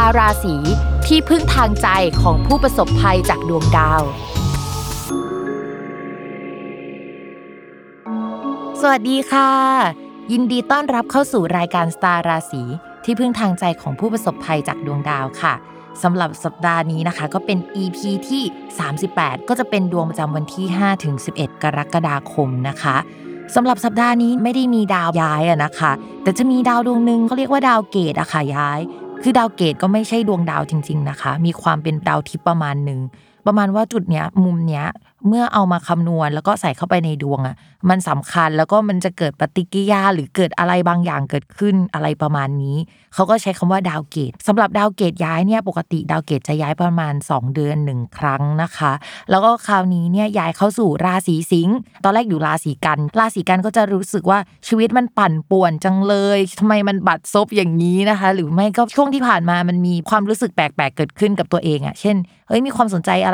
าราศีที่พึ่งทางใจของผู้ประสบภัยจากดวงดาว สวัสดีค่ะ ยินดีต้อนรับเข้าสู่รายการสตาร์ราศีที่พึ่งทางใจของผู้ประสบภัยจากดวงดาวค่ะสำหรับสัปดาห์นี้นะคะ ก็เป็น EP ที่ 38 ก็จะเป็นดวงประจำวันที่ 5 ถึง 11 กรกฎาคมนะคะสำหรับสัปดาห์นี้ไม่ได้มีดาวย้ายอะนะคะ แต่จะมีดาวดวงหนึ่งเขาเรียกว่าดาวเกตุอะค่ะย้าย คือดาวเกตุก็ไม่ใช่ดวงดาวจริง ๆนะคะ มีความเป็นดาวทิพย์ประมาณหนึ่ง ประมาณว่าจุดเนี้ยมุมเนี้ยเมื่อเอามาคำนวณแล้วก็ใส่เข้าไปในดวงอะมันสำคัญแล้วก็มันจะเกิดปฏิกิริยาหรือเกิดอะไรบางอย่างเกิดขึ้นอะไรประมาณนี้ เขาก็ใช้คำว่าดาวเกตุสำหรับดาวเกตุย้ายเนี่ยปกติดาวเกตุจะย้ายประมาณ 2 เดือนหนึ่งครั้งนะคะ แล้วก็คราวนี้เนี่ยย้ายเข้าสู่ราศีสิงห์ตอนแรกอยู่ราศีกัน ราศีกันก็จะรู้สึกว่าชีวิตมันปั่นป่วนจังเลยทำไมมันบัดซบอย่างนี้นะคะ หรือไม่ก็ช่วงที่ผ่านมามันมีความรู้สึกแปลกๆเกิดขึ้นกับตัวเองอะเช่นเฮ้ยมีความสนใจอะไร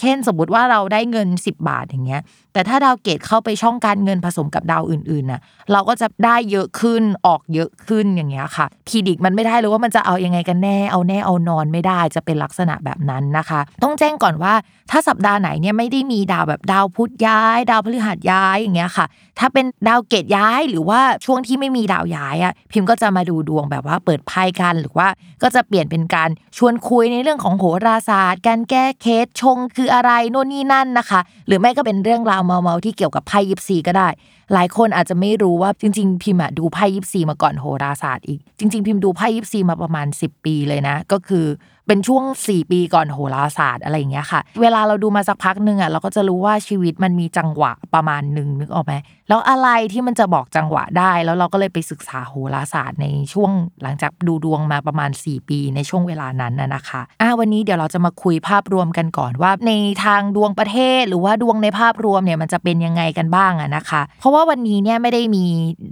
เช่นสมมติว่าเราได้เงิน 10 บาทอย่างเงี้ย แต่ถ้าดาวเกตุเข้าไปช่องการเงินผสมกับดาวอื่นๆน่ะ เราก็จะได้เยอะขึ้นออกเยอะขึ้นอย่างเงี้ยค่ะ predict มันไม่ได้เลยว่ามันจะเอายังไงกันแน่เอาแน่เอานอนไม่ได้จะเป็นลักษณะแบบนั้นนะคะ ต้องแจ้งก่อนว่าถ้าสัปดาห์ไหนเนี่ยไม่ได้มีดาวแบบดาวพุธย้าย ดาวพฤหัสย้ายอย่างเงี้ยค่ะ ถ้าเป็นดาวเกตย้ายหรือว่าช่วงที่ไม่มีดาวย้ายอะพิมพ์ก็จะมาดูดวงแบบว่าเปิดไพ่กันหรือว่าก็จะเปลี่ยนเป็นการชวนคุยในเรื่องของโหราศาสตร์ การแก้เคสชงคืออะไรโน่นนี่นั่นนะคะ หรือไม่ก็เป็นเรื่องราวเมาๆที่เกี่ยวกับไพ่ยิปซีก็ได้ หลายคนอาจจะไม่รู้ว่าจริง ๆ พิมพ์ดูไพ่ยิปซีมาก่อนโหราศาสตร์อีก จริง ๆ พิมพ์ดูไพ่ยิปซีมาประมาณ 10 ปีเลยนะ ก็คือเป็นช่วง 4 ปีก่อนโหราศาสตร์อะไรอย่างเงี้ยค่ะ เวลาเราดูมาสักพักหนึ่งอะเราก็จะรู้ว่าชีวิตมันมีจังหวะประมาณหนึ่งนึกออกไหมแล้วอะไรที่มันจะบอกจังหวะได้ แล้วเราก็เลยไปศึกษาโหราศาสตร์ในช่วงหลังจากดูดวงมาประมาณ 4 ปีในช่วงเวลานั้นนะนะคะอ่าวันนี้เดี๋ยวเราจะมาคุยภาพรวมกันก่อนว่า ในทางดวงประเทศ หรือว่าดวงในภาพรวมเนี่ยมันจะเป็นยังไงกันบ้างอะนะคะ เพราะว่าวันนี้เนี่ยไม่ได้มี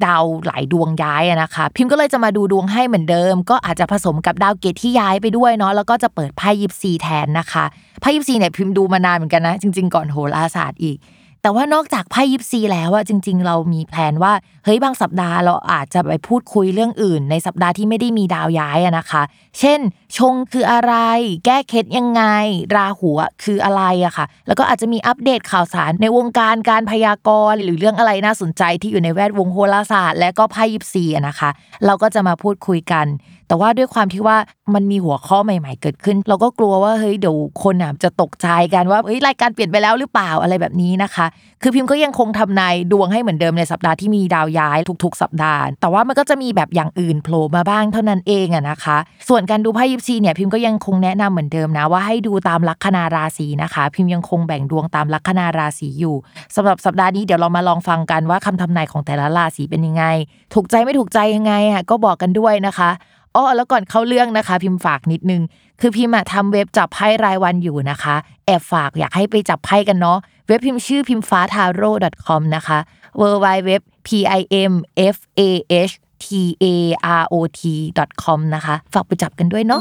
ดาวหลายดวงย้ายนะคะ พิมพ์ก็เลยจะมาดูดวงให้เหมือนเดิม ก็อาจจะผสมกับดาวเกตที่ย้ายไปด้วยเนาะแล้วก็จะเปิดไพ่ยิปซีแทนนะคะไพ่ยิปซีเนี่ยพิมพ์ดูมานานเหมือนกันนะ จริง ๆ ก่อนโหราศาสตร์อีก แต่ว่านอกจากไพ่ยิปซีแล้วอะจริง ๆ เรามีแผนว่าเฮ้ยบางสัปดาห์เราอาจจะไปพูดคุยเรื่องอื่น ในสัปดาห์ที่ไม่ได้มีดาวย้ายอะนะคะ เช่น ชงคืออะไร แก้เคล็ดยังไง ราหูคืออะไรอะค่ะ แล้วก็อาจจะมีอัปเดตข่าวสารในวงการการพยากรณ์ หรือเรื่องอะไรน่าสนใจที่อยู่ในแวดวงโหราศาสตร์ และก็ไพ่ยิปซีอะนะคะ เราก็จะมาพูดคุยกัน แต่ว่าด้วยความที่ว่ามันมีหัวข้อใหม่ ๆ เกิดขึ้น เราก็กลัวว่าเฮ้ยเดี๋ยวคนอะจะตกใจกันว่าเฮ้ยรายการเปลี่ยนไปแล้วหรือเปล่าอะไรแบบนี้นะคะ คือพิมพ์ก็ยังคงทำนายดวงให้เหมือนเดิมในสัปดาห์ที่มีดาวย้ายทุก ๆ สัปดาห์ แต่ว่ามันก็จะมีแบบอย่างอื่นโผล่มาบ้างเท่านั้นเองอะนะคะ ส่วนการดูไพ่ยิปซีเนี่ยพิมพ์ก็ยังคงแนะนำเหมือนเดิมนะว่าให้ดูตามลัคนาราศีนะคะ พิมพ์ยังคงแบ่งดวงตามลัคนาราศีอยู่สำหรับสัปดาห์นี้เดี๋ยวเรามาลองฟังกันว่าคำทำนายของแต่ละราศีเป็นยังไง ถูกใจไม่ถูกใจยังไงอะก็บอกกันด้วยนะคะ อ๋อแล้วก่อนเข้าเรื่องนะคะ พิมพ์ฝากนิดนึง คือพิมพ์ทำเว็บจับไพ่รายวันอยู่นะคะ แอบฝากอยากให้ไปจับไพ่กันเนาะเว็บพิมพ์ชื่อพิมฟ้าทาโร่ .com นะคะ w w w p i m f a h t a r o t com นะคะ ฝากไปจับกันด้วยเนาะ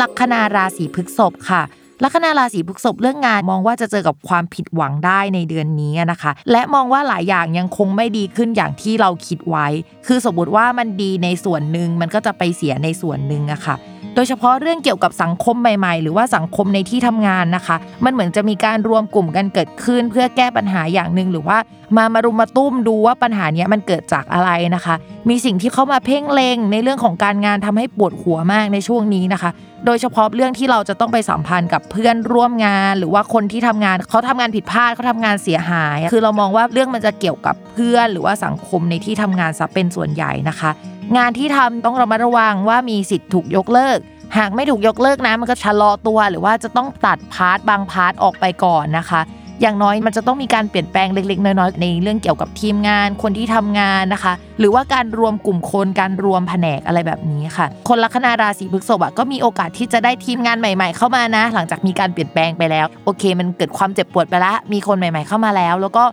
ลัคนาราศีพฤษภค่ะ ลัคนาราศีพฤษภเรื่องงานมองว่าจะเจอกับความผิดหวังได้ในเดือนนี้นะคะ และมองว่าหลายอย่างยังคงไม่ดีขึ้นอย่างที่เราคิดไว้ คือสมมติว่ามันดีในส่วนหนึ่งมันก็จะไปเสียในส่วนหนึ่งอะค่ะ โดยเฉพาะเรื่องเกี่ยวกับสังคมใหม่ ๆ หรือว่าสังคมในที่ทำงานนะคะ มันเหมือนจะมีการรวมกลุ่มกันเกิดขึ้น เพื่อแก้ปัญหาอย่างหนึ่งหรือว่ามามารุมมาตุ้มดูว่าปัญหานี้มันเกิดจากอะไรนะคะ มีสิ่งที่เข้ามาเพ่งเลงในเรื่องของการงานทำให้ปวดหัวมากในช่วงนี้นะคะ โดยเฉพาะเรื่องที่เราจะต้องไปสัมพันธ์กับเพื่อนร่วมงาน หรือว่าคนที่ทำงานเขาทำงานผิดพลาดเขาทำงานเสียหาย คือเรามองว่าเรื่องมันจะเกี่ยวกับเพื่อน หรือว่าสังคมในที่ทำงานซะเป็นส่วนใหญ่นะคะ งานที่ทำต้องระมัดระวังว่ามีสิทธิ์ถูกยกเลิก หากไม่ถูกยกเลิกนะมันก็ชะลอตัวหรือว่าจะต้องตัด part บาง part ออกไปก่อนนะคะ อย่างน้อยมันจะต้องมีการเปลี่ยนแปลงเล็กๆ น้อยๆในเรื่องเกี่ยวกับทีมงานคนที่ทำงานนะคะ หรือว่าการรวมกลุ่มคนการรวมแผนกอะไรแบบนี้ค่ะ คนลัคนาราศีพฤษภอะก็มีโอกาสที่จะได้ทีมงานใหม่ ๆ เข้ามานะ หลังจากมีการเปลี่ยนแปลงไปแล้ว โอเค มันเกิดความเจ็บปวดไปละมีคนใหม่ ๆเข้ามาแล้ว แล้วก็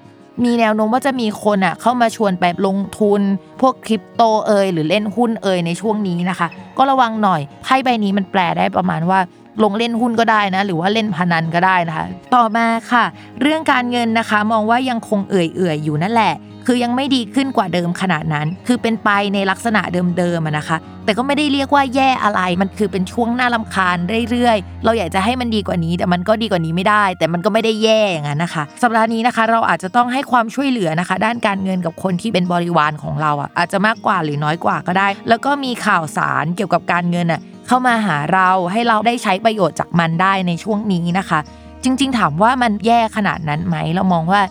มีแนวโน้มว่าจะมีคนอะเข้ามาชวนไปลงทุน พวกคริปโตเอยหรือเล่นหุ้นเอยในช่วงนี้นะคะ ก็ระวังหน่อยไพ่ใบนี้มันแปลได้ประมาณว่าลงเล่นหุ้นก็ได้นะ หรือว่าเล่นพนันก็ได้นะคะ ต่อมาค่ะ เรื่องการเงินนะคะ มองว่ายังคงเอื่อยๆอยู่นั่นแหละ คือยังไม่ดีขึ้นกว่าเดิมขนาดนั้น คือเป็นไปในลักษณะเดิมๆนะคะ แต่ก็ไม่ได้เรียกว่าแย่อะไรมันคือเป็นช่วงหน้าลำคาญเรื่อยๆ เราอยากจะให้มันดีกว่านี้ แต่มันก็ดีกว่านี้ไม่ได้ แต่มันก็ไม่ได้แย่อย่างนั้นนะคะ สัปดาห์นี้นะคะ เราอาจจะต้องให้ความช่วยเหลือนะคะ ด้านการเงินกับคนที่เป็นบริวารของเราอะอาจจะมากกว่าหรือน้อยกว่าก็ได้ แล้วก็มีข่าวสารเกี่ยวกับการเงินอะเข้ามาหาเราให้เราได้ใช้ประโยชน์จากมันได้ในช่วงนี้นะคะ จริง ๆ ถามว่ามันแย่ขนาดนั้นไหมเรามองว่า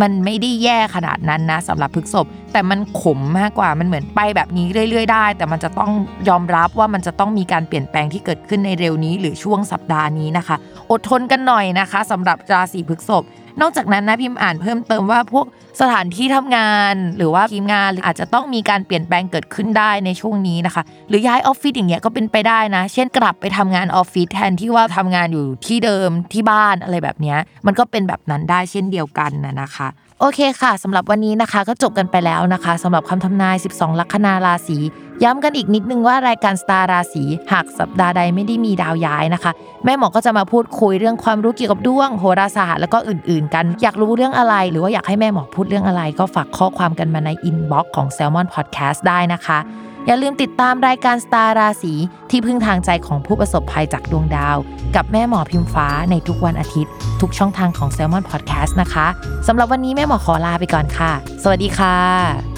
มันไม่ได้แย่ขนาดนั้นนะสำหรับพฤกษบ แต่มันขมมากกว่ามันเหมือนไปแบบนี้เรื่อย ๆ ได้ แต่มันจะต้องยอมรับว่ามันจะต้องมีการเปลี่ยนแปลงที่เกิดขึ้นในเร็วนี้หรือช่วงสัปดาห์นี้นะคะ อดทนกันหน่อยนะคะสำหรับราศีพฤษภนอกจากนั้นนะพิมพ์อ่านเพิ่มเติมว่าพวกสถานที่ทำงาน หรือว่าทีมงานอาจจะต้องมีการเปลี่ยนแปลงเกิดขึ้นได้ในช่วงนี้นะคะ หรือย้ายออฟฟิศอย่างเงี้ยก็เป็นไปได้นะ เช่นกลับไปทำงานออฟฟิศแทนที่ว่าทำงานอยู่ที่เดิมที่บ้านอะไรแบบเนี้ยมันก็เป็นแบบนั้นได้เช่นเดียวกันนะนะคะ โอเคค่ะสำหรับวันนี้นะคะก็จบกันไปแล้วนะคะสำหรับคำทำนาย 12 ลัคนาราศีย้ำกันอีกนิดนึงว่ารายการสตาร์ราศีหากสัปดาห์ใดไม่ได้มีดาวย้ายนะคะ แม่หมอก็จะมาพูดคุยเรื่องความรู้เกี่ยวกับดวงโหราศาสตร์แล้วก็อื่นๆ กัน อยากรู้เรื่องอะไร หรือว่าอยากให้แม่หมอพูดเรื่องอะไร ก็ฝากข้อความกันมาในอินบ็อกซ์ของ s ซ l m o n Podcast ได้นะคะ อย่าลืมติดตามรายการสตาร์ราศีที่พึ่งทางใจของผู้ประสบภัยจากดวงดาว กับแม่หมอพิมฟ้าในทุกวันอาทิตย์ ทุกช่องทางของ s ซ l m o n Podcast นะคะสำหรับวันนี้แม่หมอขอลาไปก่อนค่ะ สวัสดีค่ะ